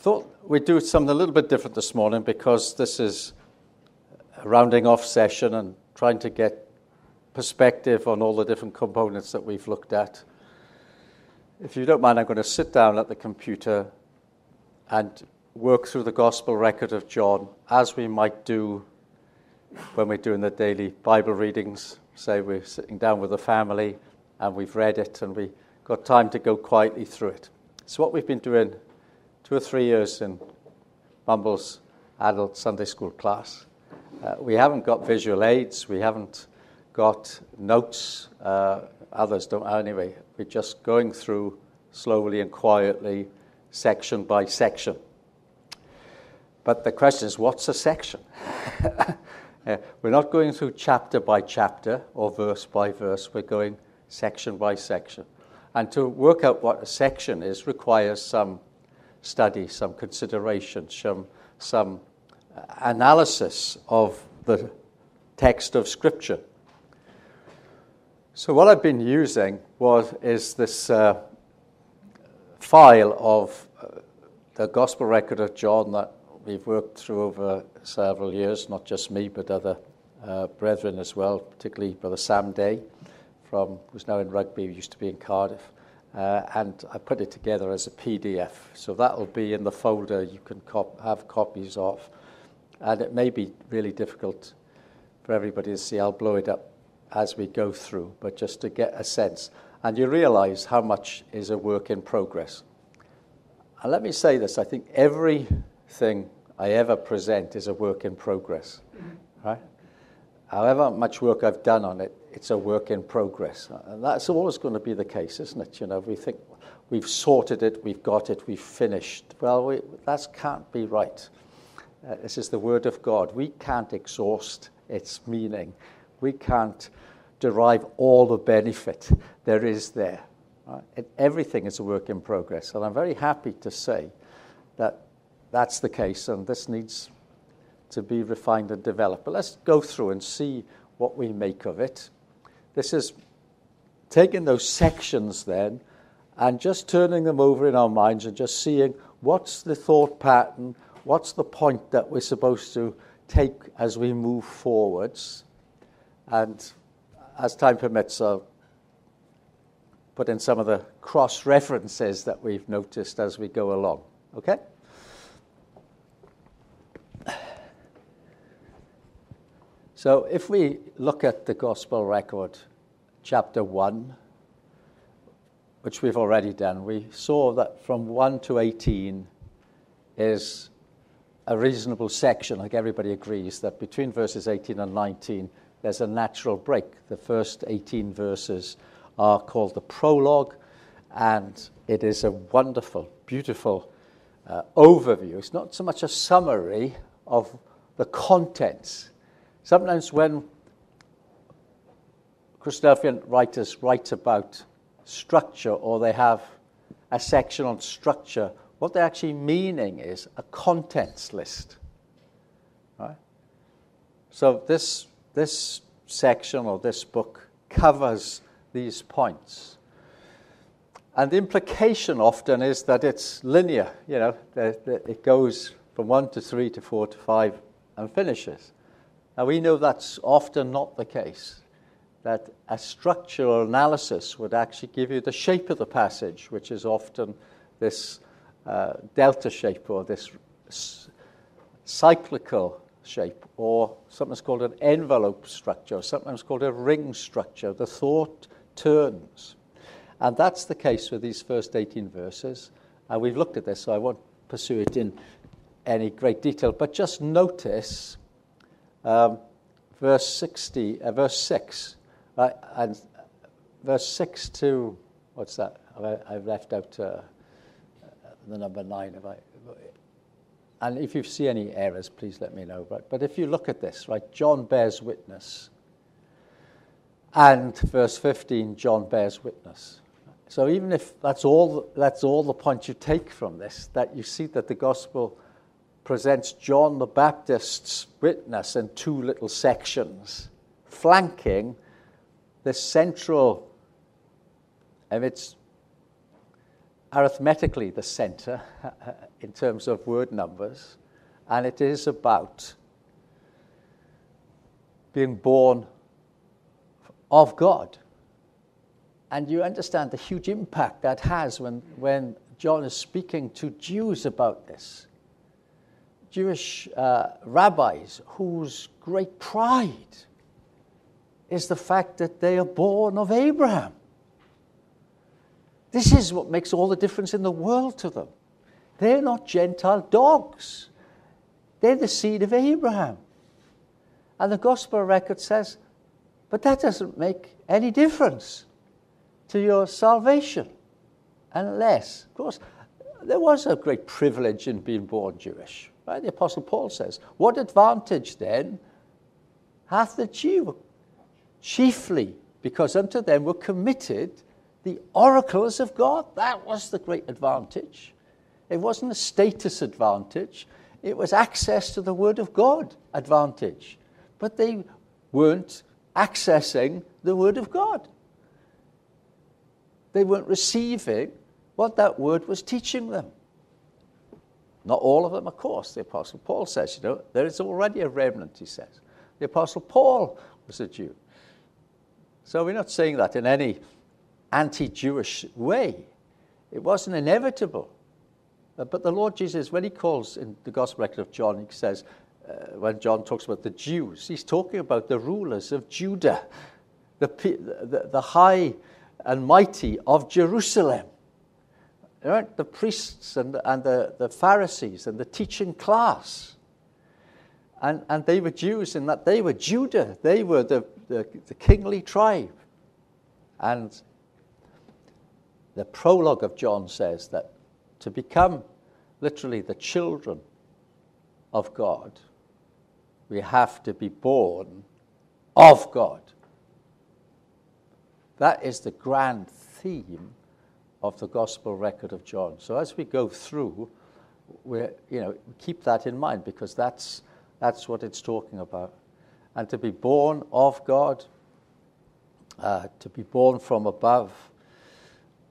thought we'd do something a little bit different this morning because this is a rounding off session and trying to get perspective on all the different components that we've looked at. If you don't mind, I'm going to sit down at the computer and work through the gospel record of John as we might do when we're doing the daily Bible readings. Say we're sitting down with the family and we've read it and we've got time to go quietly through it. So, what we've been doing two or three years in Mumbles' adult Sunday school class. Uh, we haven't got visual aids, we haven't got notes, uh, others don't anyway. We're just going through slowly and quietly, section by section. But the question is, what's a section? uh, we're not going through chapter by chapter or verse by verse, we're going section by section. And to work out what a section is requires some study, some consideration, some, some analysis of the text of Scripture. So what I've been using was is this uh, file of uh, the Gospel record of John that we've worked through over several years, not just me, but other uh, brethren as well, particularly Brother Sam Day, from who's now in Rugby, used to be in Cardiff. Uh, and I put it together as a PDF. So that will be in the folder you can cop- have copies of. And it may be really difficult for everybody to see. I'll blow it up as we go through, but just to get a sense. And you realize how much is a work in progress. And let me say this I think everything I ever present is a work in progress. Right? However much work I've done on it, it's a work in progress. And that's always going to be the case, isn't it? You know, we think we've sorted it, we've got it, we've finished. Well, we, that can't be right. Uh, this is the Word of God. We can't exhaust its meaning. We can't derive all the benefit there is there. Right? Everything is a work in progress. And I'm very happy to say that that's the case, and this needs to be refined and developed. But let's go through and see what we make of it. This is taking those sections then and just turning them over in our minds and just seeing what's the thought pattern, what's the point that we're supposed to take as we move forwards. And as time permits, I'll put in some of the cross references that we've noticed as we go along. Okay? So if we look at the Gospel record, chapter 1, which we've already done, we saw that from 1 to 18 is a reasonable section. Like everybody agrees that between verses 18 and 19, there's a natural break. The first 18 verses are called the prologue, and it is a wonderful, beautiful uh, overview. It's not so much a summary of the contents Sometimes when Christadelphian writers write about structure or they have a section on structure, what they're actually meaning is a contents list. Right? So this, this section or this book covers these points. And the implication often is that it's linear, you know, that it goes from 1 to 3 to 4 to 5 and finishes. Now, we know that's often not the case, that a structural analysis would actually give you the shape of the passage, which is often this uh, delta shape or this cyclical shape, or sometimes called an envelope structure, or sometimes called a ring structure. The thought turns. And that's the case with these first 18 verses. And we've looked at this, so I won't pursue it in any great detail, but just notice um, verse 60, uh, verse 6, right, and verse 6 to, what's that? I've, I've left out uh, the number 9. Have I, and if you see any errors, please let me know. Right? But if you look at this, right, John bears witness. And verse 15, John bears witness. So even if that's all, that's all the point you take from this, that you see that the gospel presents John the Baptist's witness in two little sections, flanking the central, and it's arithmetically the center in terms of word numbers, and it is about being born of God. And you understand the huge impact that has when, when John is speaking to Jews about this. Jewish uh, rabbis whose great pride is the fact that they are born of Abraham. This is what makes all the difference in the world to them. They're not Gentile dogs, they're the seed of Abraham. And the gospel record says, but that doesn't make any difference to your salvation. Unless, of course, there was a great privilege in being born Jewish. Right? The Apostle Paul says, What advantage then hath the Jew? Chiefly because unto them were committed the oracles of God. That was the great advantage. It wasn't a status advantage, it was access to the Word of God advantage. But they weren't accessing the Word of God. They weren't receiving what that Word was teaching them. Not all of them, of course. The Apostle Paul says, you know, there is already a remnant, he says. The Apostle Paul was a Jew. So we're not saying that in any anti Jewish way. It wasn't inevitable. Uh, but the Lord Jesus, when he calls in the Gospel record of John, he says, uh, when John talks about the Jews, he's talking about the rulers of Judah, the, the, the high and mighty of Jerusalem. Right? The priests and, and the, the Pharisees and the teaching class. And, and they were Jews in that they were Judah, they were the, the, the kingly tribe. And the prologue of John says that to become literally the children of God, we have to be born of God. That is the grand theme of the gospel record of John. So as we go through, we you know keep that in mind because that's that's what it's talking about. And to be born of God, uh, to be born from above,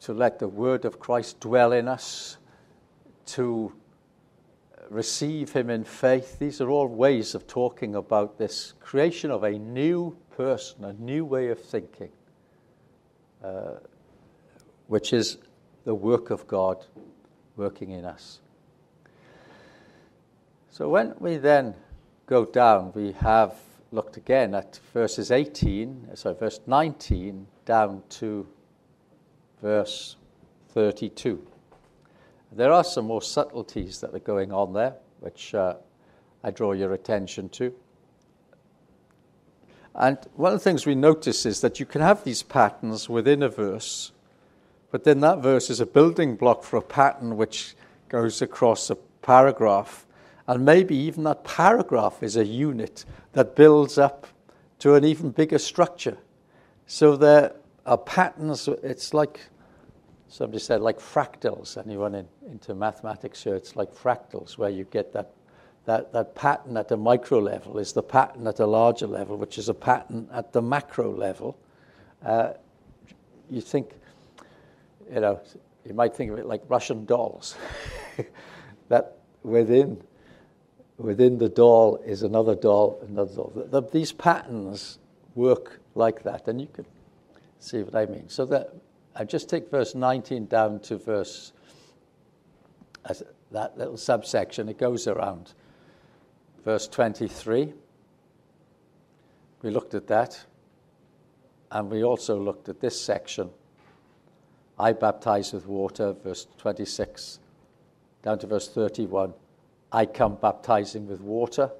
to let the word of Christ dwell in us, to receive him in faith. These are all ways of talking about this creation of a new person, a new way of thinking, uh, which is the work of God working in us. So when we then go down, we have looked again at verses 18, sorry, verse 19 down to verse 32. There are some more subtleties that are going on there, which uh, I draw your attention to. And one of the things we notice is that you can have these patterns within a verse, but then that verse is a building block for a pattern which goes across a paragraph. And maybe even that paragraph is a unit that builds up to an even bigger structure. So there are patterns, it's like somebody said, like fractals. Anyone in, into mathematics here, it's like fractals, where you get that, that, that pattern at a micro level is the pattern at a larger level, which is a pattern at the macro level. Uh, you think, you know, you might think of it like Russian dolls, that within, within the doll is another doll, another doll. The, the, these patterns work like that, and you can see what I mean. So that I just take verse 19 down to verse, that little subsection, it goes around verse 23. We looked at that, and we also looked at this section. I baptize with water, verse 26, down to verse 31. I come baptizing with water.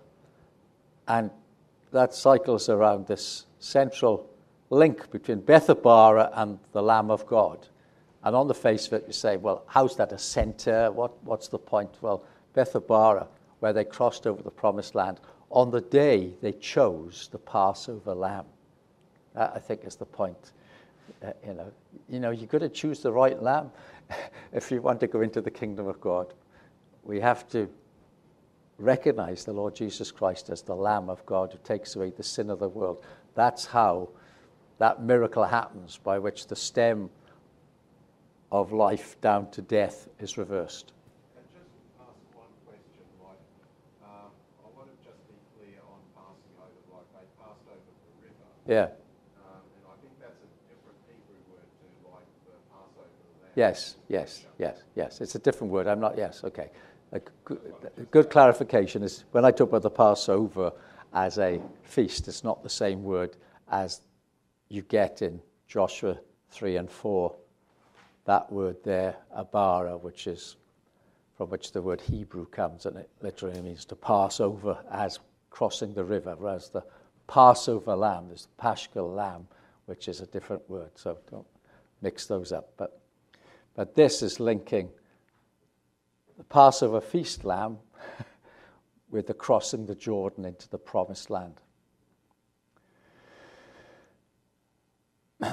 And that cycles around this central link between Bethabara and the Lamb of God. And on the face of it, you say, well, how's that a center? What, what's the point? Well, Bethabara, where they crossed over the promised land, on the day they chose the Passover lamb. That, I think, is the point. Uh, you know, you know, you've got to choose the right lamb if you want to go into the kingdom of God. We have to recognize the Lord Jesus Christ as the Lamb of God who takes away the sin of the world. That's how that miracle happens by which the stem of life down to death is reversed. And Yes, yes, yes, yes. It's a different word. I'm not, yes, okay. A good, a good clarification is when I talk about the Passover as a feast, it's not the same word as you get in Joshua 3 and 4. That word there, abara, which is from which the word Hebrew comes, and it literally means to pass over as crossing the river, whereas the Passover lamb is the Paschal lamb, which is a different word. So don't mix those up. But, but this is linking the Passover feast lamb with the crossing the Jordan into the promised land.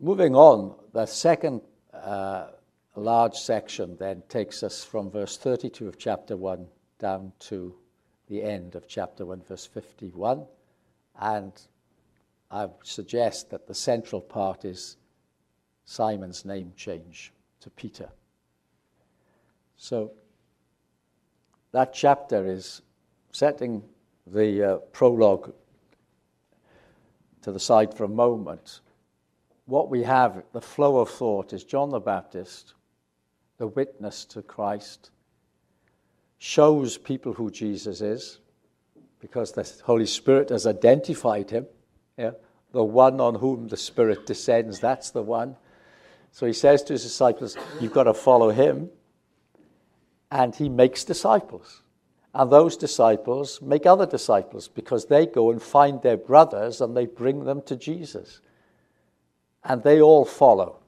Moving on, the second uh, large section then takes us from verse 32 of chapter 1 down to the end of chapter 1, verse 51. And I suggest that the central part is Simon's name change to Peter. So that chapter is setting the uh, prologue to the side for a moment. What we have, the flow of thought, is John the Baptist, the witness to Christ, shows people who Jesus is because the Holy Spirit has identified him. Yeah? The one on whom the Spirit descends, that's the one. So he says to his disciples, You've got to follow him. And he makes disciples. And those disciples make other disciples because they go and find their brothers and they bring them to Jesus. And they all follow.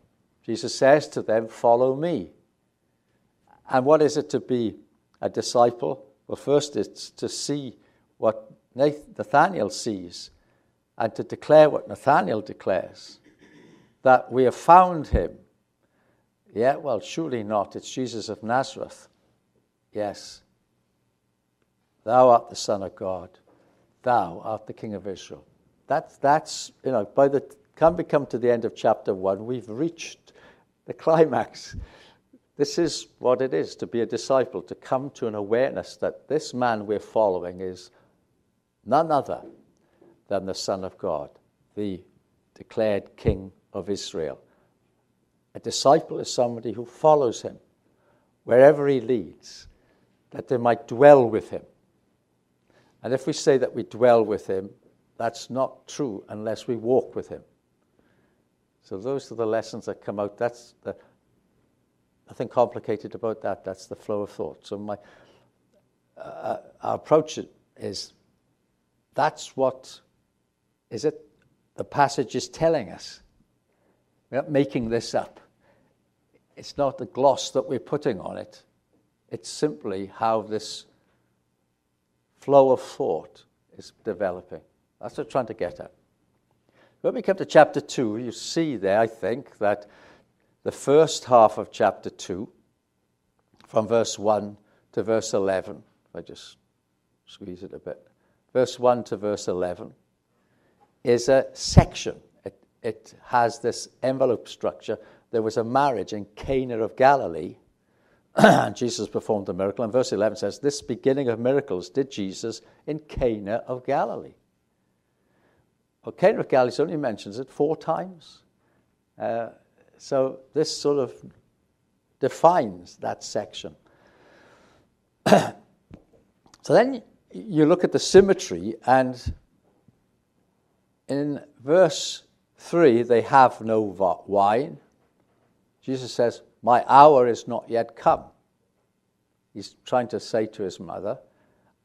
Jesus says to them, Follow me. And what is it to be a disciple? Well, first it's to see what Nathaniel sees and to declare what Nathaniel declares that we have found him. Yeah, well, surely not. It's Jesus of Nazareth. Yes. Thou art the Son of God. Thou art the King of Israel. That's, that's you know, by the time we come to the end of chapter one, we've reached the climax. This is what it is to be a disciple, to come to an awareness that this man we're following is none other than the Son of God, the declared King of Israel. A disciple is somebody who follows him wherever he leads that they might dwell with him. And if we say that we dwell with him, that's not true unless we walk with him. So those are the lessons that come out. That's the, nothing complicated about that. That's the flow of thought. So my uh, our approach is that's what is it the passage is telling us. We're not making this up. It's not the gloss that we're putting on it. It's simply how this flow of thought is developing. That's what I'm trying to get at. When we come to chapter 2, you see there, I think, that the first half of chapter 2, from verse 1 to verse 11, if I just squeeze it a bit, verse 1 to verse 11, is a section. It, has this envelope structure. There was a marriage in Cana of Galilee and Jesus performed a miracle. And verse 11 says, This beginning of miracles did Jesus in Cana of Galilee. Well, Cana of Galilee only mentions it four times. Uh, so this sort of defines that section. so then you look at the symmetry, and in verse 3, they have no wine. Jesus says, my hour is not yet come. He's trying to say to his mother,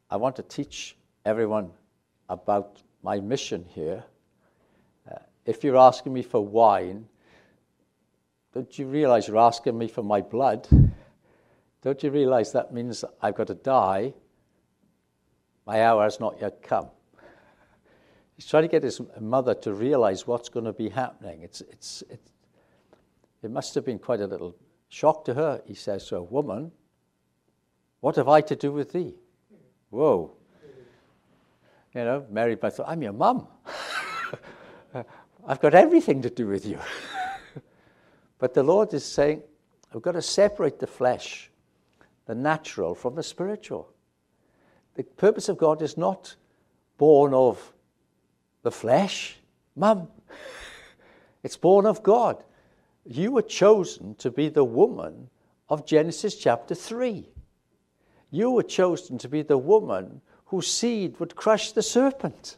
I want to teach everyone about my mission here. Uh, if you're asking me for wine, don't you realize you're asking me for my blood? Don't you realize that means I've got to die? My hour has not yet come. He's trying to get his mother to realize what's going to be happening. It's, it's, it, it must have been quite a little Shock to her, he says to a woman, What have I to do with thee? Whoa. You know, Mary but thought, I'm your mum. I've got everything to do with you. but the Lord is saying, We've got to separate the flesh, the natural, from the spiritual. The purpose of God is not born of the flesh, mum. It's born of God. You were chosen to be the woman of Genesis chapter 3. You were chosen to be the woman whose seed would crush the serpent.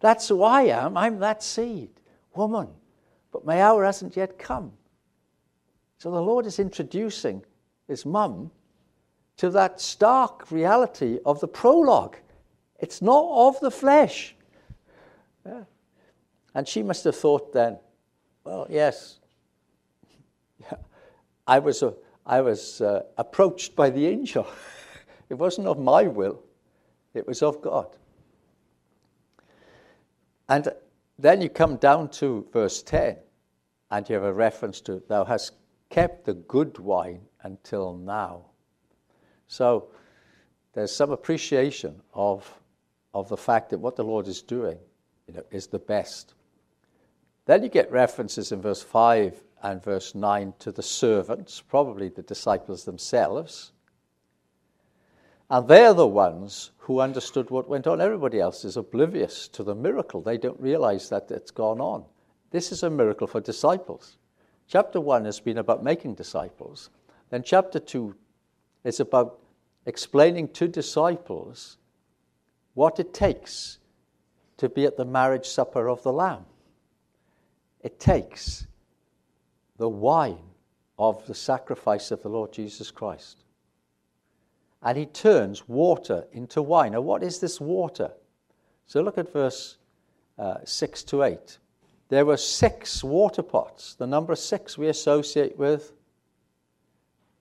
That's who I am. I'm that seed, woman. But my hour hasn't yet come. So the Lord is introducing his mum to that stark reality of the prologue. It's not of the flesh. Yeah. And she must have thought then, well, yes, I was, uh, I was uh, approached by the angel. it wasn't of my will, it was of God. And then you come down to verse 10, and you have a reference to, Thou hast kept the good wine until now. So there's some appreciation of, of the fact that what the Lord is doing you know, is the best. Then you get references in verse 5 and verse 9 to the servants, probably the disciples themselves. And they're the ones who understood what went on. Everybody else is oblivious to the miracle. They don't realize that it's gone on. This is a miracle for disciples. Chapter 1 has been about making disciples. Then chapter 2 is about explaining to disciples what it takes to be at the marriage supper of the Lamb. It takes the wine of the sacrifice of the Lord Jesus Christ. And he turns water into wine. Now, what is this water? So look at verse uh, 6 to 8. There were six water pots. The number six we associate with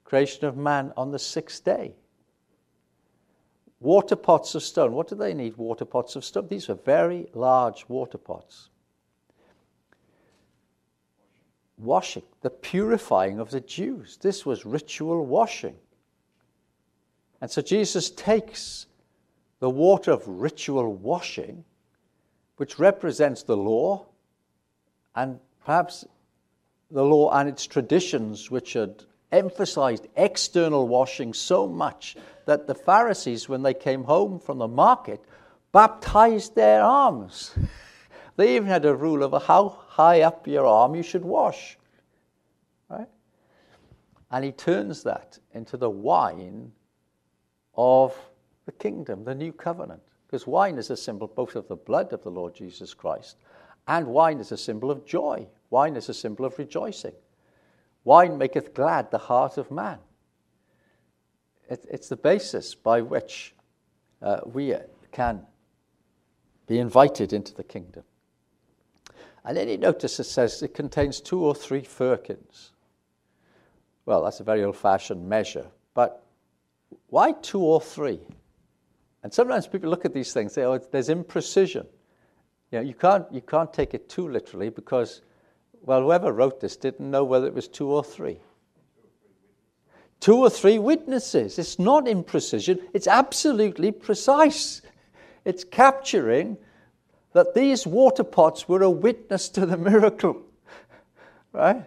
creation of man on the sixth day. Water pots of stone. What do they need water pots of stone? These are very large water pots. Washing, the purifying of the Jews. This was ritual washing. And so Jesus takes the water of ritual washing, which represents the law, and perhaps the law and its traditions, which had emphasized external washing so much that the Pharisees, when they came home from the market, baptized their arms. they even had a rule of how high up your arm you should wash. Right? And he turns that into the wine of the kingdom, the new covenant. Because wine is a symbol both of the blood of the Lord Jesus Christ and wine is a symbol of joy. Wine is a symbol of rejoicing. Wine maketh glad the heart of man. It, it's the basis by which uh, we can be invited into the kingdom. And then you notice it says it contains two or three firkins. Well, that's a very old fashioned measure, but why two or three? And sometimes people look at these things, say, oh, there's imprecision. You, know, you, can't, you can't take it too literally because, well, whoever wrote this didn't know whether it was two or three. Two or three witnesses. It's not imprecision, it's absolutely precise. It's capturing that these water pots were a witness to the miracle. Right?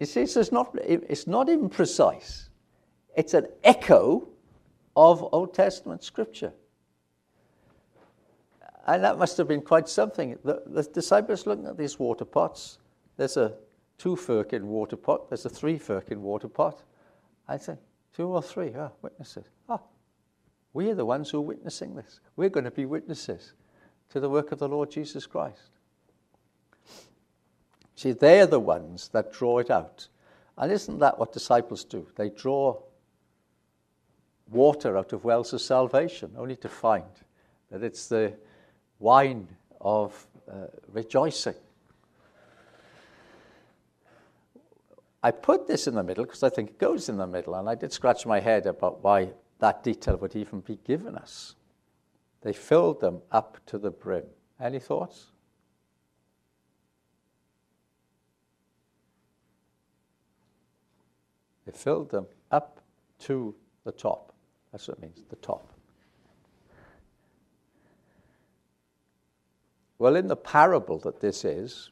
You see, so it's not, it's not imprecise. It's an echo of Old Testament scripture. And that must have been quite something. The, the disciples looking at these water pots, there's a two firkin water pot, there's a three firkin water pot. I said, two or three, ah, witnesses. Ah, we're the ones who are witnessing this. We're going to be witnesses to the work of the Lord Jesus Christ. See, they're the ones that draw it out. And isn't that what disciples do? They draw water out of wells of salvation, only to find that it's the wine of uh, rejoicing. I put this in the middle because I think it goes in the middle, and I did scratch my head about why that detail would even be given us. They filled them up to the brim. Any thoughts? They filled them up to the top. That's what it means, the top. Well, in the parable that this is,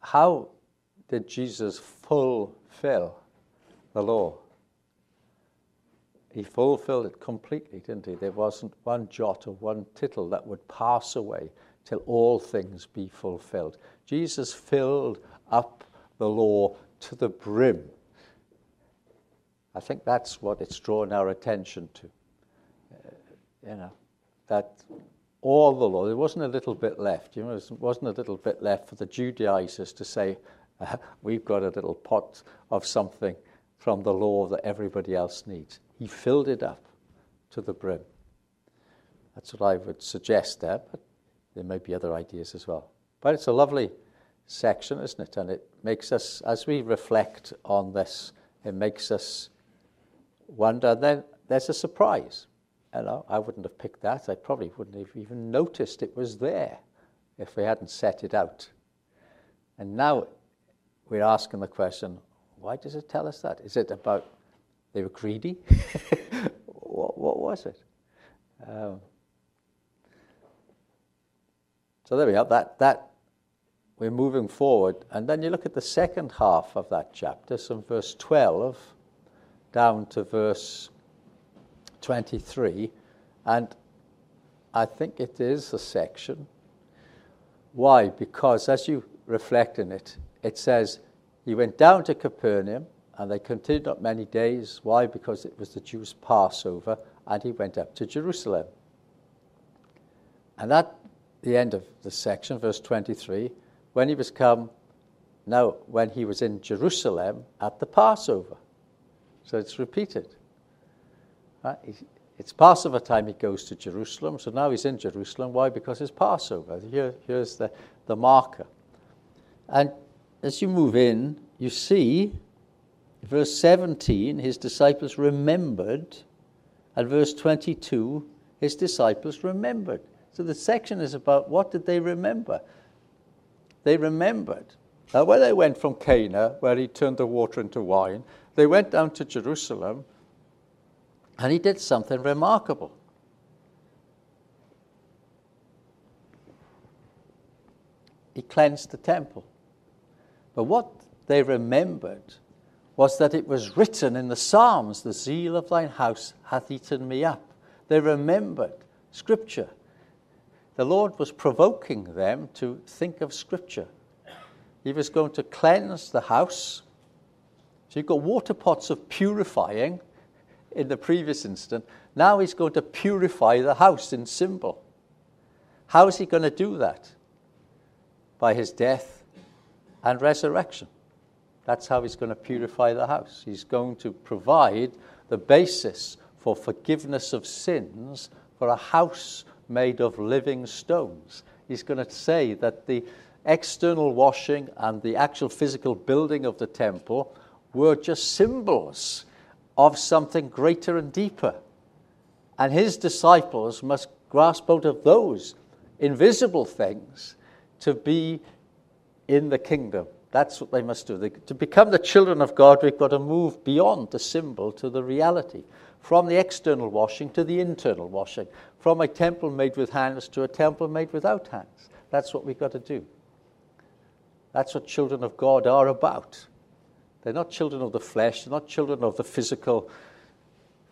how did Jesus fulfill the law? He fulfilled it completely, didn't he? There wasn't one jot or one tittle that would pass away till all things be fulfilled. Jesus filled up the law to the brim. I think that's what it's drawn our attention to. Uh, you know, that all the law, there wasn't a little bit left. You know, there wasn't a little bit left for the Judaizers to say, uh, we've got a little pot of something from the law that everybody else needs. He filled it up to the brim. That's what I would suggest there, but there may be other ideas as well. But it's a lovely section, isn't it? And it makes us, as we reflect on this, it makes us wonder. Then there's a surprise. Know, I wouldn't have picked that. I probably wouldn't have even noticed it was there if we hadn't set it out. And now we're asking the question why does it tell us that? Is it about they were greedy? what, what, was it? Um, so there we are. That, that we're moving forward. And then you look at the second half of that chapter, from verse 12 down to verse 23. And I think it is a section. Why? Because as you reflect in it, it says, He went down to Capernaum, and they continued not many days. Why? Because it was the Jews' Passover, and he went up to Jerusalem. And at the end of the section, verse 23, when he was come, now when he was in Jerusalem at the Passover. So it's repeated. Uh, right? It's Passover time he goes to Jerusalem, so now he's in Jerusalem. Why? Because it's Passover. Here, here's the, the marker. And as you move in, you see, verse 17, his disciples remembered, and verse 22, his disciples remembered. So the section is about what did they remember? They remembered. Now, when they went from Cana, where he turned the water into wine, they went down to Jerusalem and he did something remarkable. He cleansed the temple. But what they remembered was that it was written in the Psalms, The zeal of thine house hath eaten me up. They remembered Scripture. The Lord was provoking them to think of Scripture. He was going to cleanse the house. So you've got water pots of purifying in the previous instant. Now he's going to purify the house in symbol. How is he going to do that? By his death and resurrection. That's how he's going to purify the house. He's going to provide the basis for forgiveness of sins for a house made of living stones. He's going to say that the external washing and the actual physical building of the temple were just symbols of something greater and deeper. And his disciples must grasp out of those invisible things to be in the kingdom. That's what they must do. They, to become the children of God, we've got to move beyond the symbol to the reality. From the external washing to the internal washing. From a temple made with hands to a temple made without hands. That's what we've got to do. That's what children of God are about. They're not children of the flesh, they're not children of the physical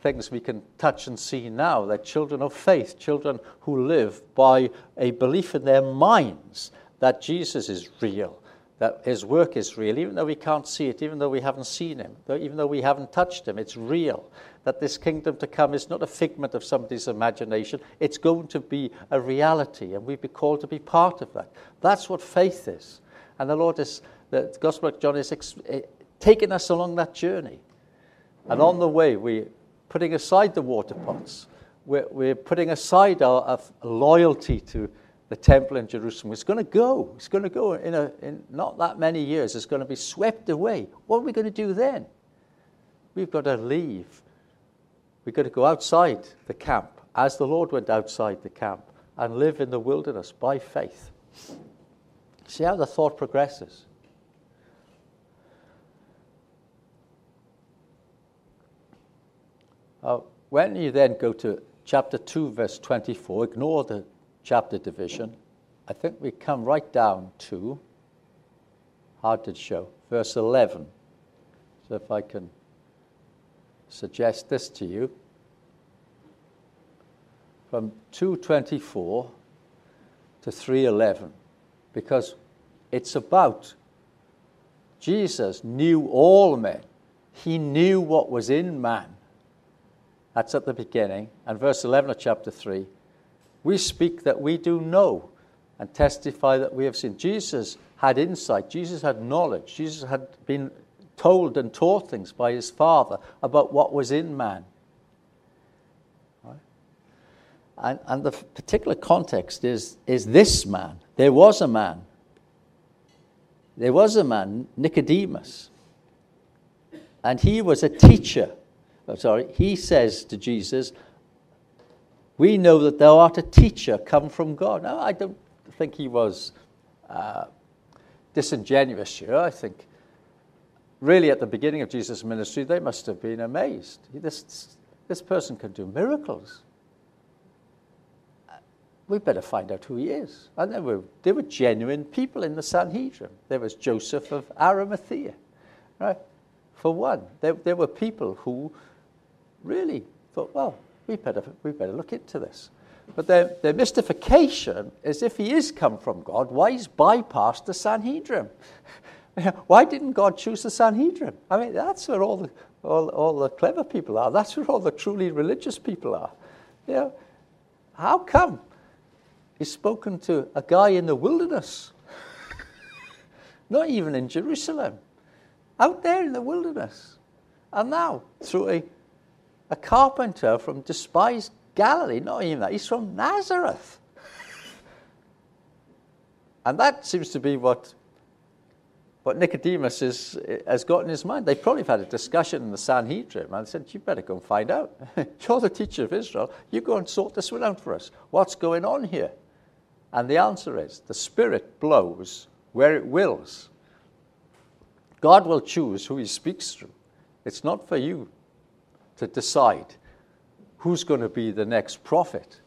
things we can touch and see now. They're children of faith, children who live by a belief in their minds that Jesus is real, that his work is real, even though we can't see it, even though we haven't seen him, even though we haven't touched him, it's real. That this kingdom to come is not a figment of somebody's imagination, it's going to be a reality, and we've been called to be part of that. That's what faith is. And the Lord is, the Gospel of John is taking us along that journey. And on the way, we're putting aside the water pots. We're, we're putting aside our, our, loyalty to the temple in Jerusalem. It's going to go. It's going to go in, a, in not that many years. It's going to be swept away. What are we going to do then? We've got to leave. We've got to go outside the camp, as the Lord went outside the camp, and live in the wilderness by faith. See how the thought progresses. Uh, when you then go to chapter 2, verse 24, ignore the chapter division. I think we come right down to hard to show. Verse 11. So if I can suggest this to you. From 224 to 311, because it's about Jesus knew all men. He knew what was in man. That's at the beginning. And verse 11 of chapter 3 we speak that we do know and testify that we have seen. Jesus had insight, Jesus had knowledge, Jesus had been told and taught things by his Father about what was in man. And, and the particular context is, is this man. There was a man. There was a man, Nicodemus. And he was a teacher. Oh, sorry, he says to Jesus, we know that thou art a teacher come from God. Now, I don't think he was uh, disingenuous here. I think really at the beginning of Jesus' ministry, they must have been amazed. This, this person can do miracles. We better find out who he is. And there were, there were genuine people in the Sanhedrin. There was Joseph of Arimathea, right? For one, there, there were people who really thought, well, we better, we better look into this. But their, their mystification is if he is come from God, why he's bypassed the Sanhedrin? why didn't God choose the Sanhedrin? I mean, that's where all the, all, all the clever people are. That's where all the truly religious people are. You know, how come he's spoken to a guy in the wilderness? Not even in Jerusalem, out there in the wilderness. And now, through a a carpenter from despised Galilee. Not even that, he's from Nazareth. and that seems to be what, what Nicodemus is, has got in his mind. They probably have had a discussion in the Sanhedrin and said, You better go and find out. You're the teacher of Israel. You go and sort this one out for us. What's going on here? And the answer is the Spirit blows where it wills. God will choose who he speaks through. It's not for you to decide who's going to be the next prophet.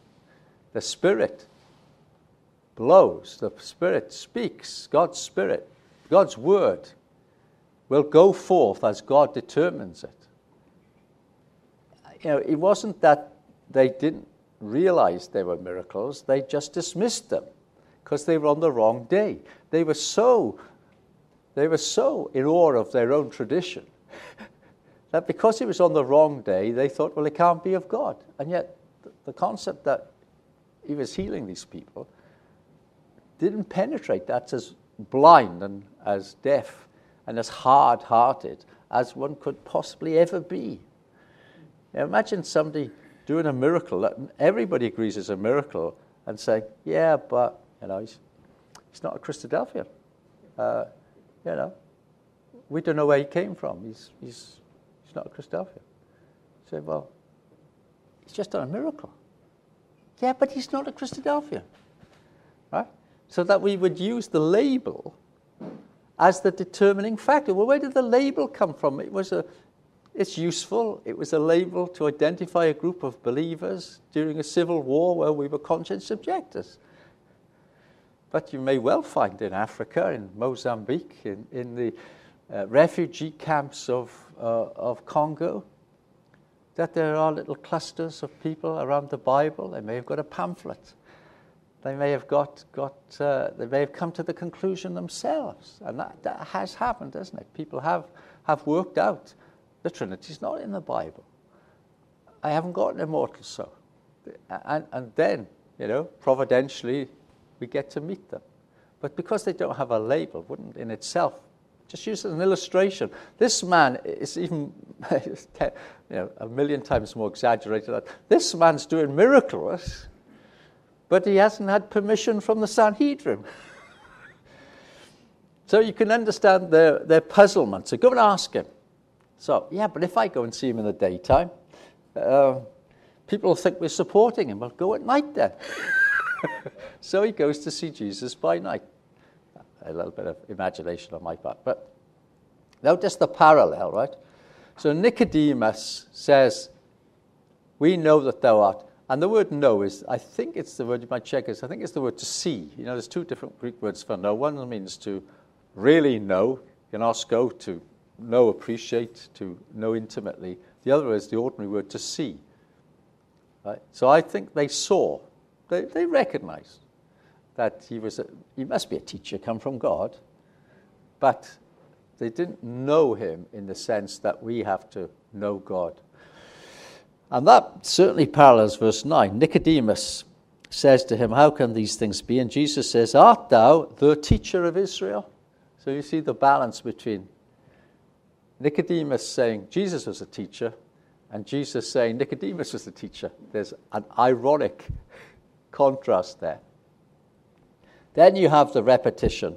The Spirit blows, the Spirit speaks, God's Spirit, God's Word will go forth as God determines it. You know, it wasn't that they didn't realize they were miracles, they just dismissed them because they were on the wrong day. They were so they were so in awe of their own tradition that because it was on the wrong day, they thought, well, it can't be of God. And yet, the concept that he was healing these people didn't penetrate. That's as blind and as deaf and as hard hearted as one could possibly ever be. Now, imagine somebody doing a miracle that everybody agrees is a miracle and saying, yeah, but, you know, he's, he's not a Christadelphian. Uh, you know, we don't know where he came from. He's, he's He's not a Christadelphian. said, well, he's just done a miracle. Yeah, but he's not a Christadelphian. Right? So that we would use the label as the determining factor. Well, where did the label come from? It was a, it's useful. It was a label to identify a group of believers during a civil war where we were conscience objectors. But you may well find in Africa, in Mozambique, in, in the uh, refugee camps of, of Congo, that there are little clusters of people around the Bible. They may have got a pamphlet. They may have got, got uh, they may have come to the conclusion themselves. And that, that has happened, hasn't it? People have, have worked out the Trinity's not in the Bible. I haven't got an immortal soul. And, and then, you know, providentially, we get to meet them. But because they don't have a label, wouldn't in itself just use as an illustration. This man is even you know, a million times more exaggerated. This man's doing miracles, but he hasn't had permission from the Sanhedrin. so you can understand their, their puzzlement. So go and ask him. So, yeah, but if I go and see him in the daytime, uh, people will think we're supporting him. Well, go at night then. so he goes to see Jesus by night a little bit of imagination on my part. But notice the parallel, right? So Nicodemus says, We know that thou art. And the word know is, I think it's the word, you might check this, I think it's the word to see. You know, there's two different Greek words for know. One means to really know, ginosko know, appreciate, to know intimately. The other is the ordinary word to see. Right? So I think they saw, they, they recognized that he was a, he must be a teacher come from God, but they didn't know him in the sense that we have to know God. And that certainly parallels verse 9. Nicodemus says to him, How can these things be? And Jesus says, Art thou the teacher of Israel? So you see the balance between Nicodemus saying Jesus was a teacher and Jesus saying Nicodemus was the teacher. There's an ironic contrast there. Then you have the repetition.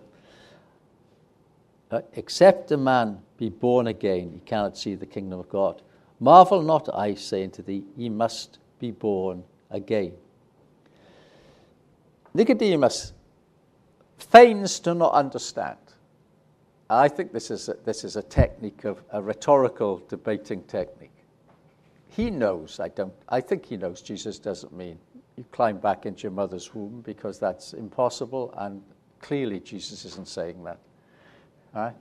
Uh, except a man be born again, he cannot see the kingdom of God. Marvel not, I say unto thee, he must be born again. Nicodemus feigns to not understand. I think this is a, this is a technique of a rhetorical debating technique. He knows, I don't, I think he knows Jesus doesn't mean you climb back into your mother's womb because that's impossible, and clearly Jesus isn't saying that. Right?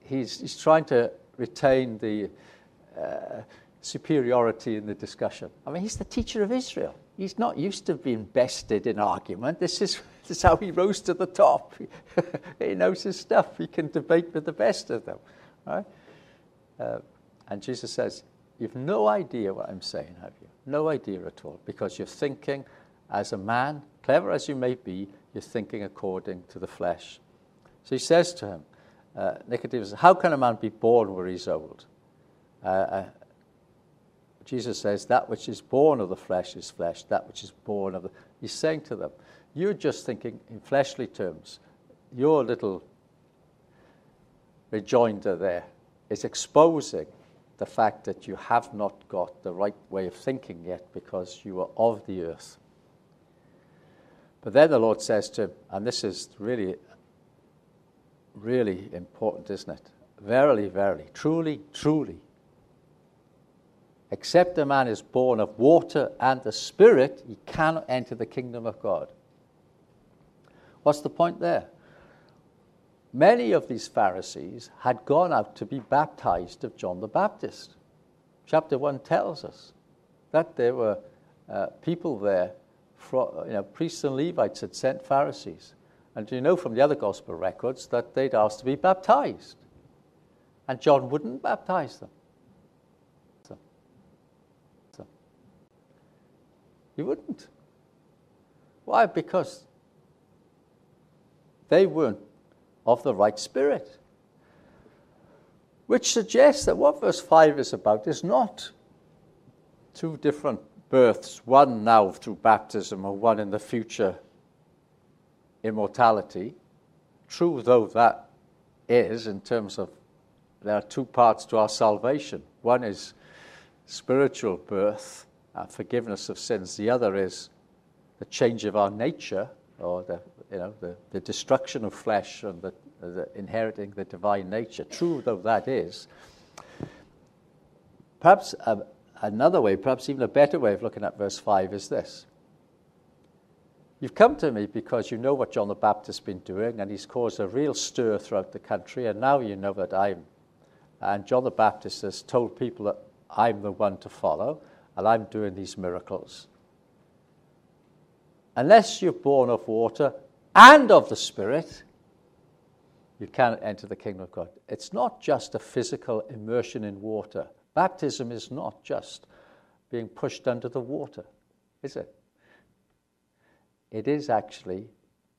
He's, he's trying to retain the uh, superiority in the discussion. I mean, he's the teacher of Israel. He's not used to being bested in argument. This is, this is how he rose to the top. he knows his stuff. He can debate with the best of them. Right? Uh, and Jesus says, You've no idea what I'm saying, have you? No idea at all, because you're thinking as a man, clever as you may be, you're thinking according to the flesh. So he says to him, uh, Nicodemus, How can a man be born where he's old? Uh, uh, Jesus says, That which is born of the flesh is flesh, that which is born of the. He's saying to them, You're just thinking in fleshly terms. Your little rejoinder there is exposing the fact that you have not got the right way of thinking yet because you are of the earth. But then the Lord says to him, and this is really, really important, isn't it? Verily, verily, truly, truly, except a man is born of water and the Spirit, he cannot enter the kingdom of God. What's the point there? Many of these Pharisees had gone out to be baptized of John the Baptist. Chapter 1 tells us that there were uh, people there, you know, priests and Levites had sent Pharisees. And you know from the other gospel records that they'd asked to be baptized. And John wouldn't baptize them. So, so. He wouldn't. Why? Because they weren't of the right spirit. Which suggests that what verse 5 is about is not two different births, one now through baptism or one in the future immortality. True though that is, in terms of there are two parts to our salvation. One is spiritual birth forgiveness of sins, the other is the change of our nature or the you know, the, the destruction of flesh and the, the inheriting the divine nature, true though that is, perhaps uh, another way, perhaps even a better way of looking at verse 5 is this. You've come to me because you know what John the Baptist's been doing, and he's caused a real stir throughout the country, and now you know that I'm. And John the Baptist has told people that I'm the one to follow, and I'm doing these miracles. Unless you're born of water and of the Spirit, you cannot enter the kingdom of God. It's not just a physical immersion in water. Baptism is not just being pushed under the water, is it? It is actually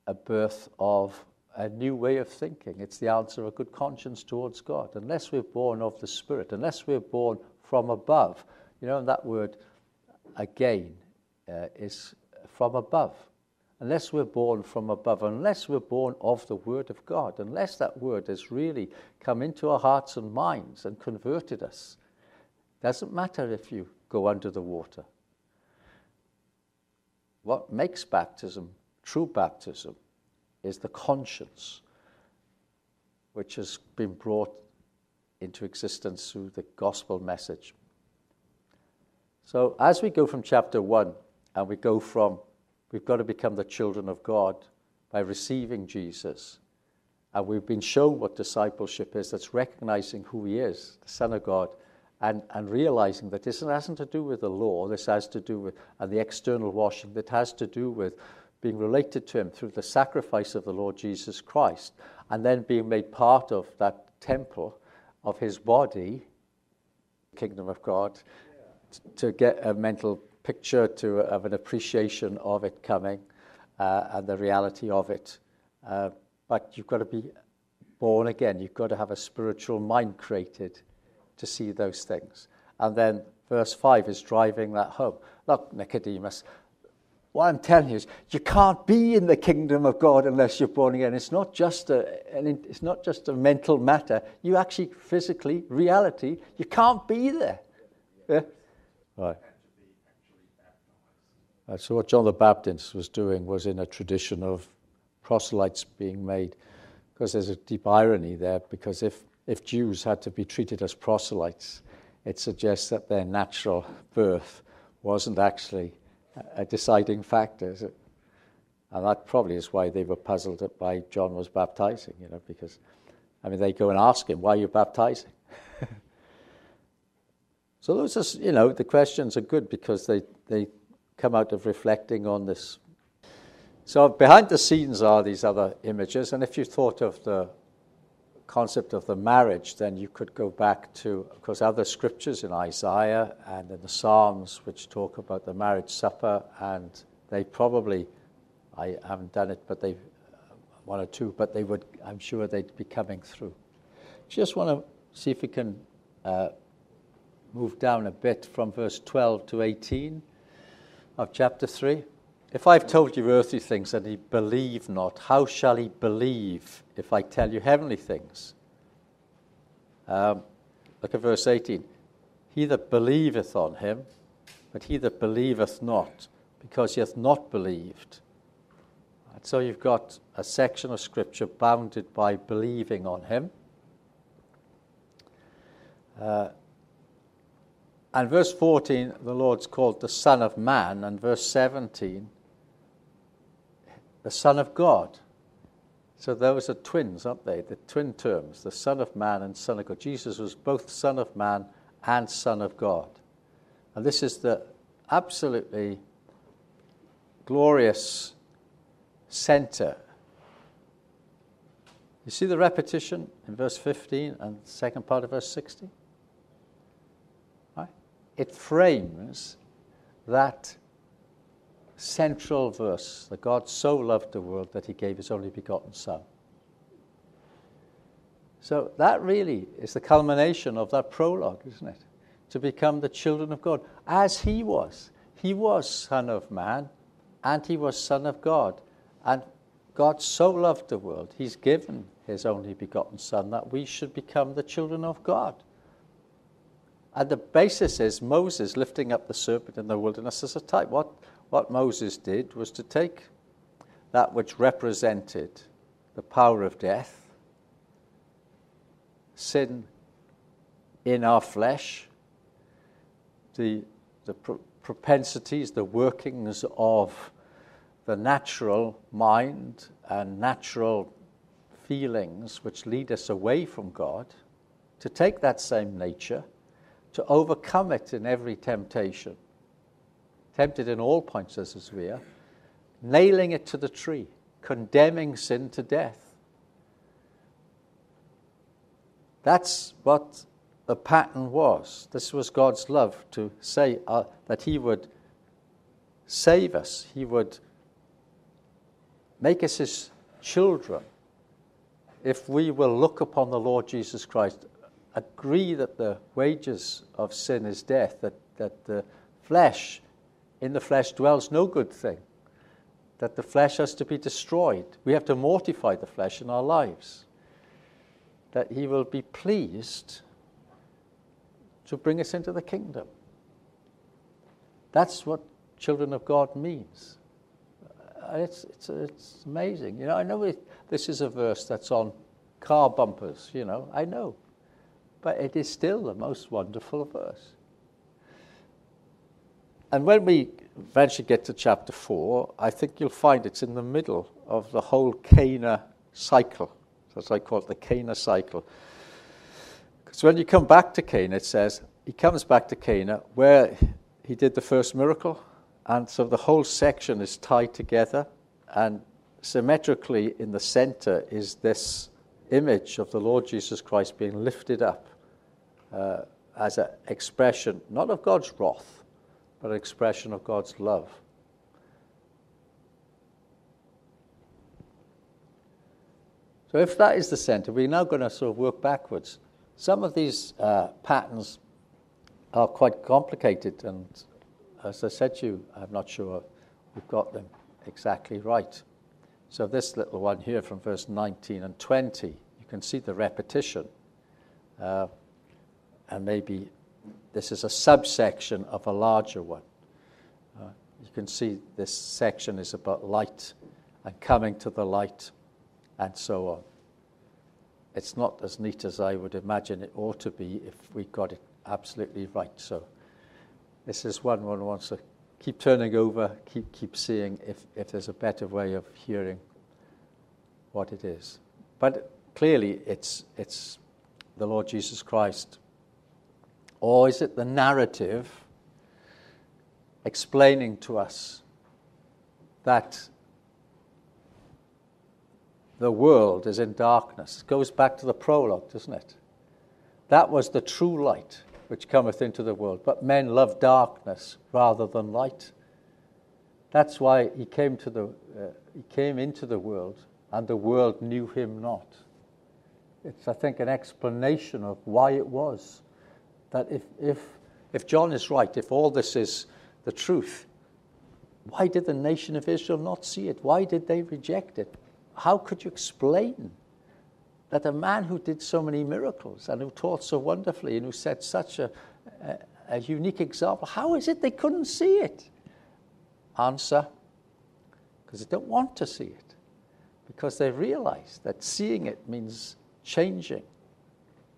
a birth of a new way of thinking. It's the answer of a good conscience towards God. Unless we're born of the Spirit, unless we're born from above, you know, and that word again uh, is from above unless we're born from above, unless we're born of the Word of God, unless that Word has really come into our hearts and minds and converted us, doesn't matter if you go under the water. What makes baptism true baptism is the conscience which has been brought into existence through the gospel message. So, as we go from chapter 1 and we go from We've got to become the children of God by receiving Jesus. And we've been shown what discipleship is that's recognizing who He is, the Son of God, and, and realizing that this hasn't to do with the law, this has to do with and the external washing, that has to do with being related to Him through the sacrifice of the Lord Jesus Christ, and then being made part of that temple of His body, kingdom of God, to get a mental picture to of an appreciation of it coming uh, and the reality of it. Uh, but you've got to be born again. You've got to have a spiritual mind created to see those things. And then verse 5 is driving that home. Look, Nicodemus, what I'm telling you is you can't be in the kingdom of God unless you're born again. It's not just a, it's not just a mental matter. You actually, physically, reality, you can't be there. Yeah? Right. Uh, so what John the Baptist was doing was in a tradition of proselytes being made, because there's a deep irony there. Because if if Jews had to be treated as proselytes, it suggests that their natural birth wasn't actually a deciding factor. And that probably is why they were puzzled at why John was baptizing, you know, because, I mean, they go and ask him, why are you baptizing? so those are, you know, the questions are good because they, they come out of reflecting on this. So behind the scenes are these other images, and if you thought of the concept of the marriage, then you could go back to, of course, other scriptures in Isaiah and in the Psalms which talk about the marriage supper, and they probably, I haven't done it, but they, one or two, but they would, I'm sure they'd be coming through. Just want to see if we can uh, move down a bit from verse 12 to 18 of chapter 3. If I've told you earthly things and ye believe not, how shall he believe if I tell you heavenly things? Um, look at verse 18. He that believeth on him, but he that believeth not, because he hath not believed. And so you've got a section of Scripture bounded by believing on him. Uh, and verse 14, the Lord's called the Son of Man, and verse 17, the Son of God. So those are twins, aren't they? The twin terms, the Son of Man and Son of God. Jesus was both Son of Man and Son of God. And this is the absolutely glorious center. You see the repetition in verse 15 and the second part of verse 16? It frames that central verse that God so loved the world that he gave his only begotten Son. So that really is the culmination of that prologue, isn't it? To become the children of God, as he was. He was Son of Man and he was Son of God. And God so loved the world, he's given his only begotten Son that we should become the children of God. And the basis is Moses lifting up the serpent in the wilderness as a type. What, what Moses did was to take that which represented the power of death, sin in our flesh, the, the propensities, the workings of the natural mind and natural feelings which lead us away from God, to take that same nature, to overcome it in every temptation, tempted in all points as we are, nailing it to the tree, condemning sin to death. That's what the pattern was. This was God's love to say uh, that He would save us, He would make us His children if we will look upon the Lord Jesus Christ, agree that the wages of sin is death, that, that the flesh in the flesh dwells no good thing, that the flesh has to be destroyed. We have to mortify the flesh in our lives, that He will be pleased to bring us into the kingdom. That's what children of God means. It's, it's, it's amazing. You know, I know it, this is a verse that's on car bumpers, you know, I know. But it is still the most wonderful verse. And when we eventually get to chapter 4, I think you'll find it's in the middle of the whole Cana cycle. That's I call it the Cana cycle. Because when you come back to Cana, it says he comes back to Cana where he did the first miracle. And so the whole section is tied together. And symmetrically in the center is this image of the Lord Jesus Christ being lifted up uh, as an expression, not of God's wrath, but an expression of God's love. So, if that is the center, we're now going to sort of work backwards. Some of these uh, patterns are quite complicated, and as I said to you, I'm not sure we've got them exactly right. So, this little one here from verse 19 and 20, you can see the repetition. Uh, and maybe this is a subsection of a larger one. Uh, you can see this section is about light and coming to the light and so on. It's not as neat as I would imagine it ought to be if we got it absolutely right. So this is one one wants to keep turning over, keep keep seeing if, if there's a better way of hearing what it is. But clearly it's it's the Lord Jesus Christ. Or is it the narrative explaining to us that the world is in darkness. It goes back to the prologue, doesn't it? That was the true light which cometh into the world. But men love darkness rather than light. That's why he came, to the, uh, he came into the world, and the world knew him not. It's, I think, an explanation of why it was that if, if, if John is right, if all this is the truth, why did the nation of Israel not see it? Why did they reject it? how could you explain that a man who did so many miracles and who taught so wonderfully and who set such a, a, a unique example, how is it they couldn't see it? Answer because they don't want to see it, because they realize that seeing it means changing,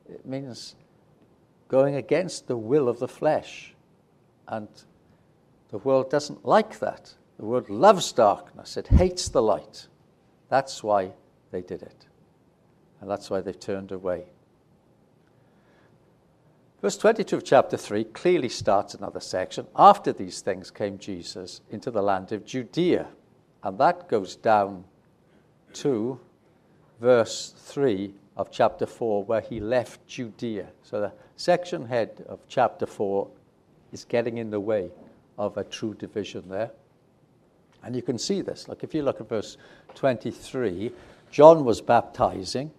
it means going against the will of the flesh. And the world doesn't like that. The world loves darkness, it hates the light. That's why they did it. And that's why they've turned away. Verse 22 of chapter 3 clearly starts another section. After these things came Jesus into the land of Judea. And that goes down to verse 3 of chapter 4, where he left Judea. So the section head of chapter 4 is getting in the way of a true division there. And you can see this. Like if you look at verse 23, John was baptizing,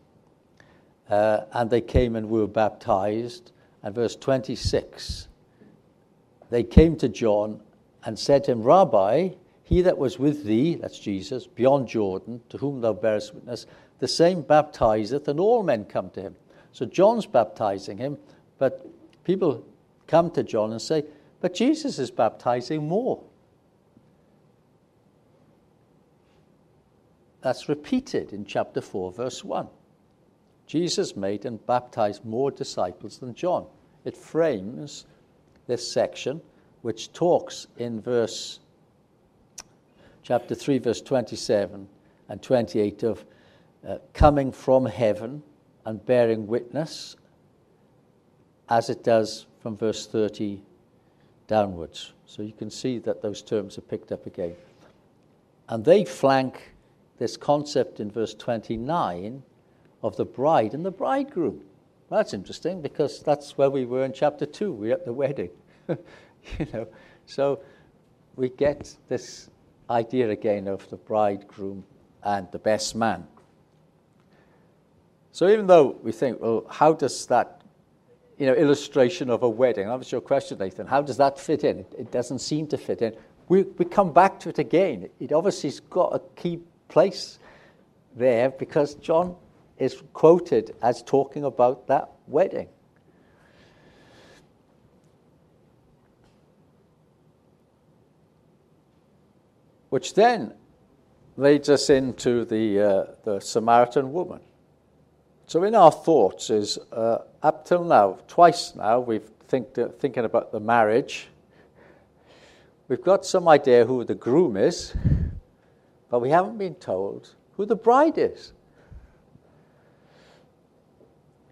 uh, and they came and were baptized. And verse 26, they came to John and said to him, Rabbi, he that was with thee, that's Jesus, beyond Jordan, to whom thou bearest witness, the same baptizeth, and all men come to him. So John's baptizing him, but people come to John and say, But Jesus is baptizing more. That's repeated in chapter 4, verse 1. Jesus made and baptized more disciples than John. It frames this section, which talks in verse chapter 3, verse 27 and 28 of uh, coming from heaven and bearing witness, as it does from verse 30 downwards. So you can see that those terms are picked up again. And they flank this concept in verse 29 of the bride and the bridegroom. That's interesting because that's where we were in chapter 2. We're at the wedding. you know, so we get this idea again of the bridegroom and the best man. So even though we think, well, how does that you know, illustration of a wedding, that was your question, Nathan, how does that fit in? It, doesn't seem to fit in. We, we come back to it again. It obviously has got a key place there because John is quoted as talking about that wedding. Which then leads us into the, uh, the Samaritan woman. So, in our thoughts, is uh, up till now, twice now, we've think, uh, thinking about the marriage. We've got some idea who the groom is but we haven't been told who the bride is.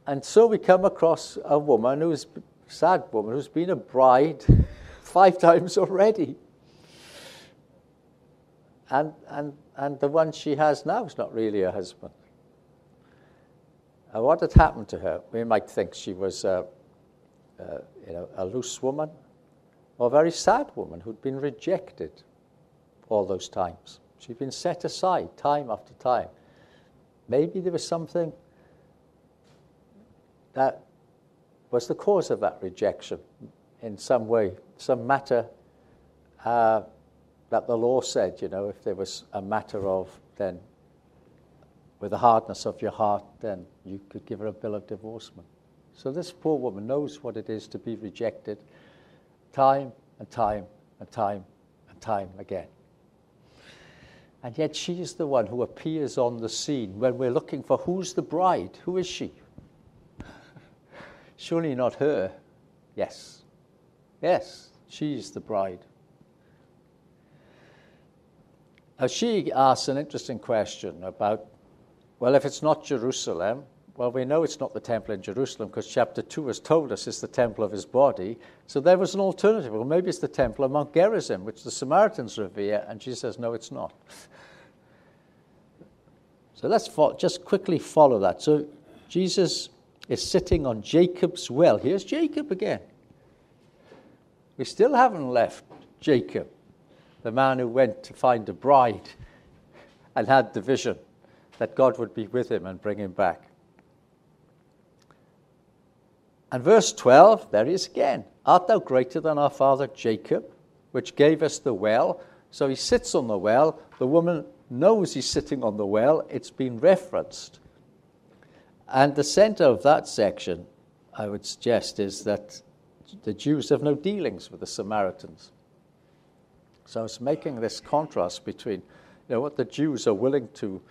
and so we come across a woman who's sad woman who's been a bride five times already. And, and, and the one she has now is not really a husband. And what had happened to her? We might think she was a, a, you know, a loose woman or a very sad woman who'd been rejected all those times. She'd been set aside time after time. Maybe there was something that was the cause of that rejection in some way, some matter uh, that the law said, you know, if there was a matter of then with the hardness of your heart, then you could give her a bill of divorcement. So this poor woman knows what it is to be rejected time and time and time and time again. And yet she is the one who appears on the scene when we're looking for who's the bride? Who is she? Surely not her. Yes. Yes, she's the bride. Now, she asks an interesting question about well, if it's not Jerusalem, well, we know it's not the temple in Jerusalem because chapter 2 has told us it's the temple of his body. So there was an alternative. Well, maybe it's the temple of Mount Gerizim, which the Samaritans revere. And she says, no, it's not. so let's fo- just quickly follow that. So Jesus is sitting on Jacob's well. Here's Jacob again. We still haven't left Jacob, the man who went to find a bride and had the vision that God would be with him and bring him back. And verse 12, there he is again. Art thou greater than our father Jacob, which gave us the well? So he sits on the well. The woman knows he's sitting on the well. It's been referenced. And the center of that section, I would suggest, is that the Jews have no dealings with the Samaritans. So it's making this contrast between you know, what the Jews are willing to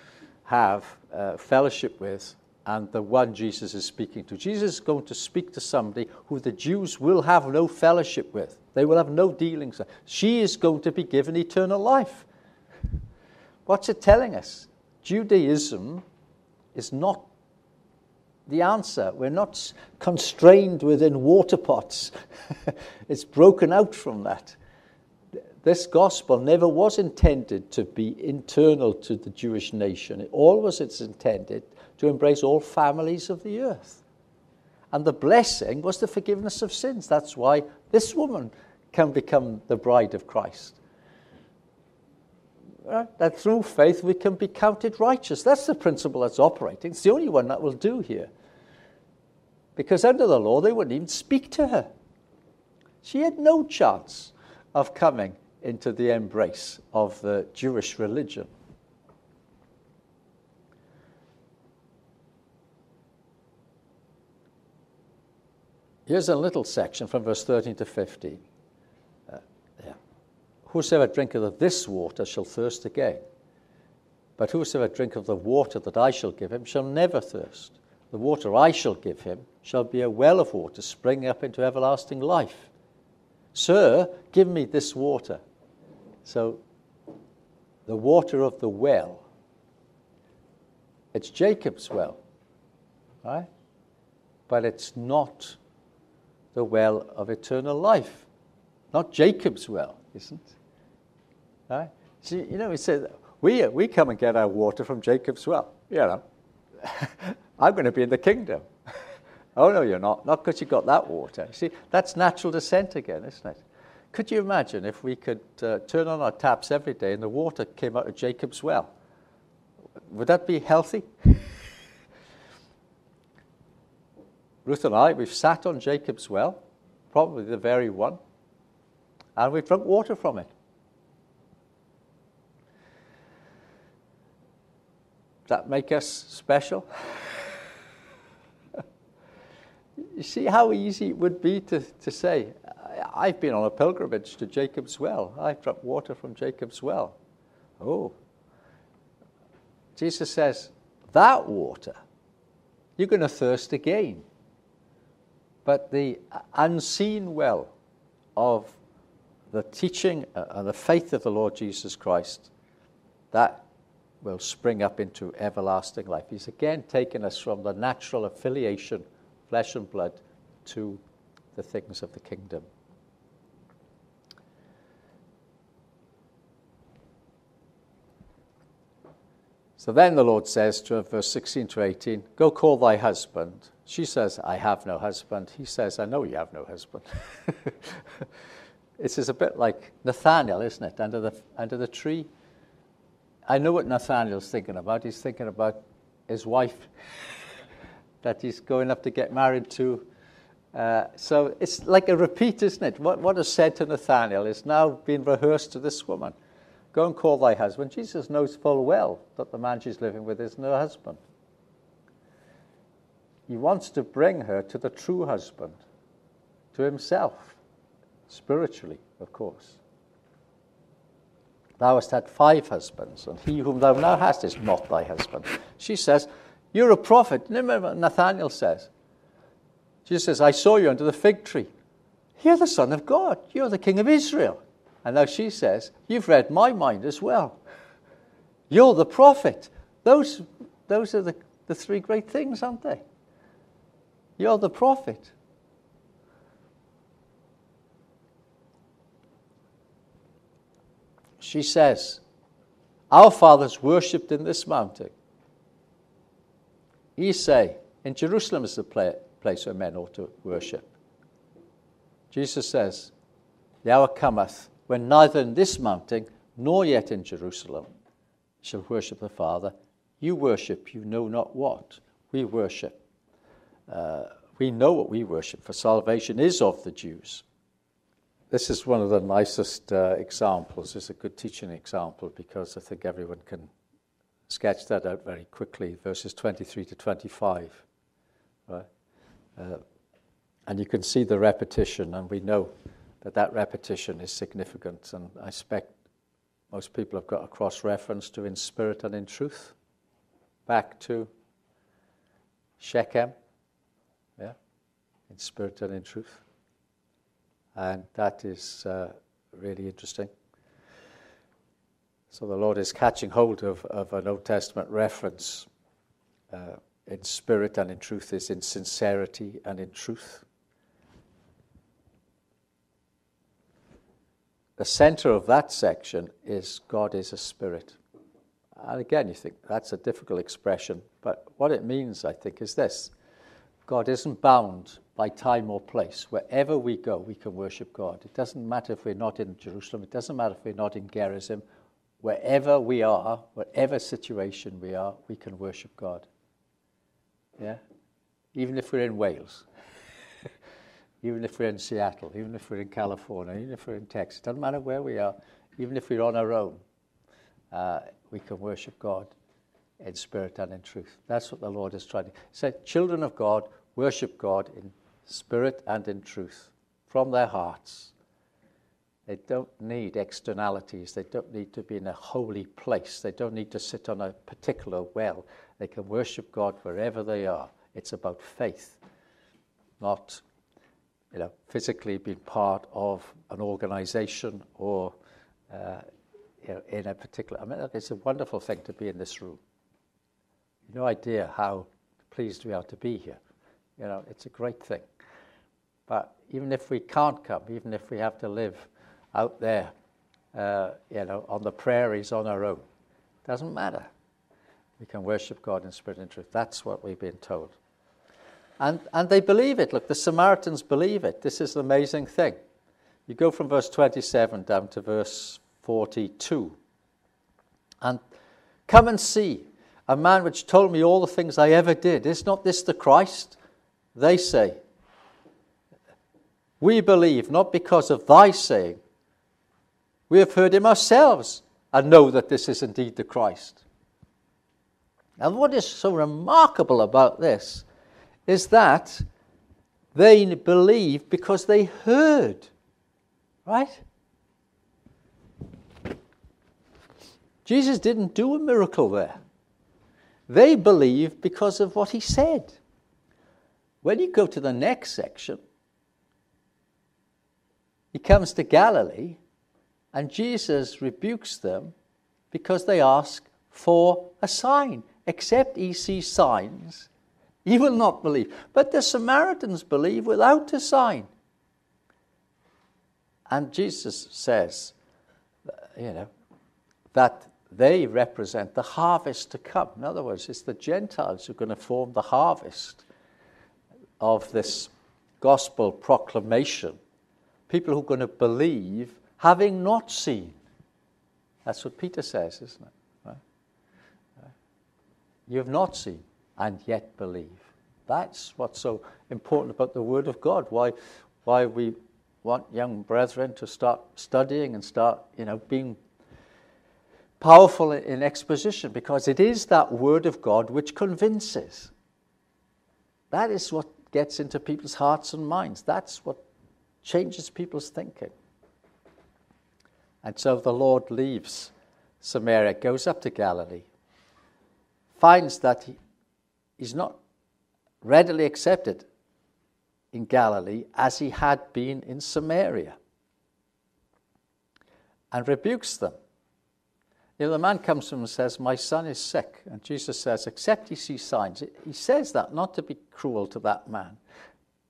have uh, fellowship with and the one Jesus is speaking to. Jesus is going to speak to somebody who the Jews will have no fellowship with. They will have no dealings. She is going to be given eternal life. What's it telling us? Judaism is not the answer. We're not constrained within water pots. it's broken out from that this gospel never was intended to be internal to the Jewish nation. It always is intended to embrace all families of the earth. And the blessing was the forgiveness of sins. That's why this woman can become the bride of Christ. Right? That through faith we can be counted righteous. That's the principle that's operating. It's the only one that will do here. Because under the law, they wouldn't even speak to her. She had no chance of coming into the embrace of the Jewish religion. Here's a little section from verse 13 to 15. Uh, yeah. Whosoever drinketh of this water shall thirst again. But whosoever drinketh of the water that I shall give him shall never thirst. The water I shall give him shall be a well of water springing up into everlasting life. Sir, give me this water so, the water of the well, it's Jacob's well, right? But it's not the well of eternal life. Not Jacob's well, isn't it? Right? See, you know, he said, we, we come and get our water from Jacob's well. You know, I'm going to be in the kingdom. oh, no, you're not. Not because you got that water. See, that's natural descent again, isn't it? Could you imagine if we could uh, turn on our taps every day and the water came out of Jacob's well? Would that be healthy? Ruth and I, we've sat on Jacob's well, probably the very one, and we've drunk water from it. Does that make us special? you see how easy it would be to, to say, I've been on a pilgrimage to Jacob's well. I've drunk water from Jacob's well. Oh. Jesus says, that water, you're going to thirst again. But the unseen well of the teaching uh, and the faith of the Lord Jesus Christ, that will spring up into everlasting life. He's again taken us from the natural affiliation, flesh and blood, to the things of the kingdom. So then the Lord says to her, verse 16 to 18, Go call thy husband. She says, I have no husband. He says, I know you have no husband. this is a bit like Nathaniel, isn't it? Under the, under the tree. I know what Nathaniel's thinking about. He's thinking about his wife that he's going up to get married to. Uh, so it's like a repeat, isn't it? What, what is said to Nathaniel is now being rehearsed to this woman. Go and call thy husband. Jesus knows full well that the man she's living with is no husband. He wants to bring her to the true husband, to himself, spiritually, of course. Thou hast had five husbands, and he whom thou now hast is not thy husband. She says, You're a prophet. Remember what Nathaniel says. Jesus says, I saw you under the fig tree. You're the Son of God. You're the King of Israel. And now she says, You've read my mind as well. You're the prophet. Those, those are the, the three great things, aren't they? You're the prophet. She says, Our fathers worshipped in this mountain. Say, In Jerusalem is the place where men ought to worship. Jesus says, The hour cometh when neither in this mountain nor yet in Jerusalem shall worship the Father. You worship, you know not what. We worship. Uh, we know what we worship, for salvation is of the Jews. This is one of the nicest uh, examples. It's a good teaching example because I think everyone can sketch that out very quickly. Verses 23 to 25. Right? Uh, and you can see the repetition, and we know that that repetition is significant. And I expect most people have got a cross reference to in spirit and in truth, back to Shechem, yeah, in spirit and in truth. And that is uh, really interesting. So the Lord is catching hold of, of an Old Testament reference uh, in spirit and in truth, is in sincerity and in truth. The center of that section is God is a spirit. And again, you think that's a difficult expression, but what it means, I think, is this God isn't bound by time or place. Wherever we go, we can worship God. It doesn't matter if we're not in Jerusalem, it doesn't matter if we're not in Gerizim. Wherever we are, whatever situation we are, we can worship God. Yeah? Even if we're in Wales even if we're in Seattle, even if we're in California, even if we're in Texas, doesn't matter where we are, even if we're on our own, uh, we can worship God in spirit and in truth. That's what the Lord is trying to say. Children of God worship God in spirit and in truth from their hearts. They don't need externalities. They don't need to be in a holy place. They don't need to sit on a particular well. They can worship God wherever they are. It's about faith, not you know, physically being part of an organization or uh, you know, in a particular. I mean, it's a wonderful thing to be in this room. No idea how pleased we are to be here. You know, it's a great thing. But even if we can't come, even if we have to live out there, uh, you know, on the prairies on our own, doesn't matter. We can worship God in spirit and truth. That's what we've been told. And, and they believe it. Look, the Samaritans believe it. This is an amazing thing. You go from verse 27 down to verse 42. And come and see a man which told me all the things I ever did. Is not this the Christ? They say. We believe not because of thy saying. We have heard him ourselves and know that this is indeed the Christ. And what is so remarkable about this is that they believe because they heard. Right? Jesus didn't do a miracle there. They believe because of what he said. When you go to the next section, he comes to Galilee, and Jesus rebukes them because they ask for a sign. Except he sees signs, he will not believe. But the Samaritans believe without a sign. And Jesus says, you know, that they represent the harvest to come. In other words, it's the Gentiles who are going to form the harvest of this gospel proclamation. People who are going to believe having not seen. That's what Peter says, isn't it? Right? You have not seen and yet believe. That's what's so important about the Word of God. Why, why we want young brethren to start studying and start, you know, being powerful in exposition because it is that Word of God which convinces. That is what gets into people's hearts and minds. That's what changes people's thinking. And so the Lord leaves Samaria, goes up to Galilee, finds that he, he's not readily accepted in Galilee as he had been in Samaria and rebukes them. You know, the man comes to him and says, My son is sick. And Jesus says, Except he sees signs. He says that not to be cruel to that man,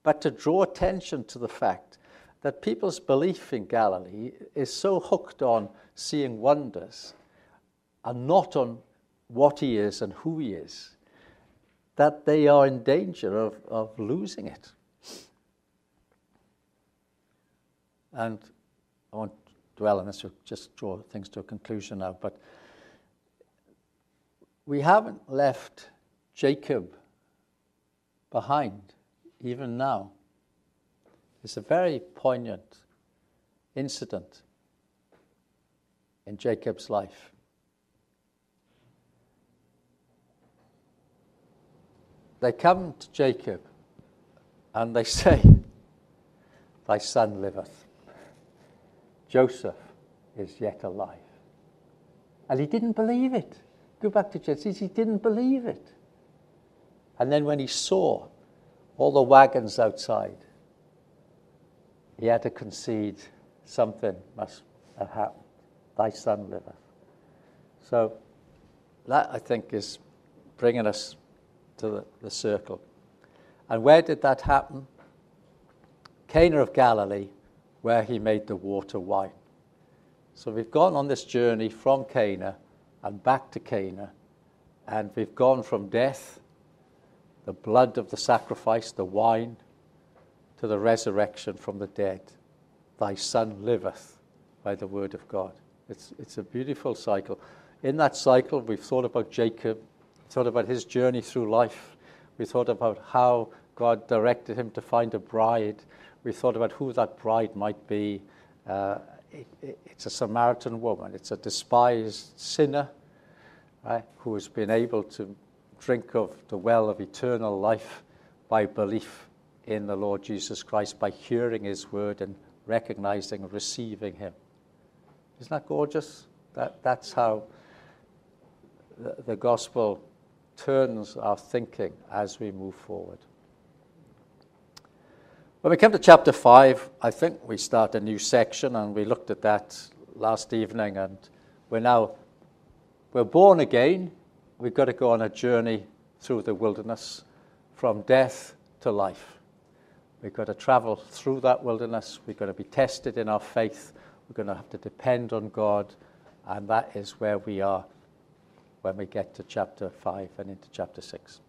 but to draw attention to the fact that people's belief in Galilee is so hooked on seeing wonders and not on what he is and who he is that they are in danger of, of losing it. And I won't dwell on this, we'll just draw things to a conclusion now. But we haven't left Jacob behind, even now. It's a very poignant incident in Jacob's life. They come to Jacob and they say, Thy son liveth. Joseph is yet alive. And he didn't believe it. Go back to Genesis, he didn't believe it. And then when he saw all the wagons outside, he had to concede something must have happened. Thy son liveth. So that, I think, is bringing us to the, the circle. And where did that happen? Cana of Galilee, where he made the water wine. So we've gone on this journey from Cana and back to Cana, and we've gone from death, the blood of the sacrifice, the wine, to the resurrection from the dead. Thy Son liveth by the word of God. It's, it's a beautiful cycle. In that cycle, we've thought about Jacob, thought about his journey through life. We thought about how God directed him to find a bride. We thought about who that bride might be. Uh, it, it, it's a Samaritan woman. It's a despised sinner right, who has been able to drink of the well of eternal life by belief in the Lord Jesus Christ, by hearing his word and recognizing and receiving him. Isn't that gorgeous? That, that's how the, the gospel turns our thinking as we move forward. When we come to chapter 5, I think we start a new section, and we looked at that last evening, and we're now we're born again. We've got to go on a journey through the wilderness from death to life. We've got to travel through that wilderness. We've got to be tested in our faith. We're going to have to depend on God, and that is where we are when we get to chapter 5 and into chapter 6.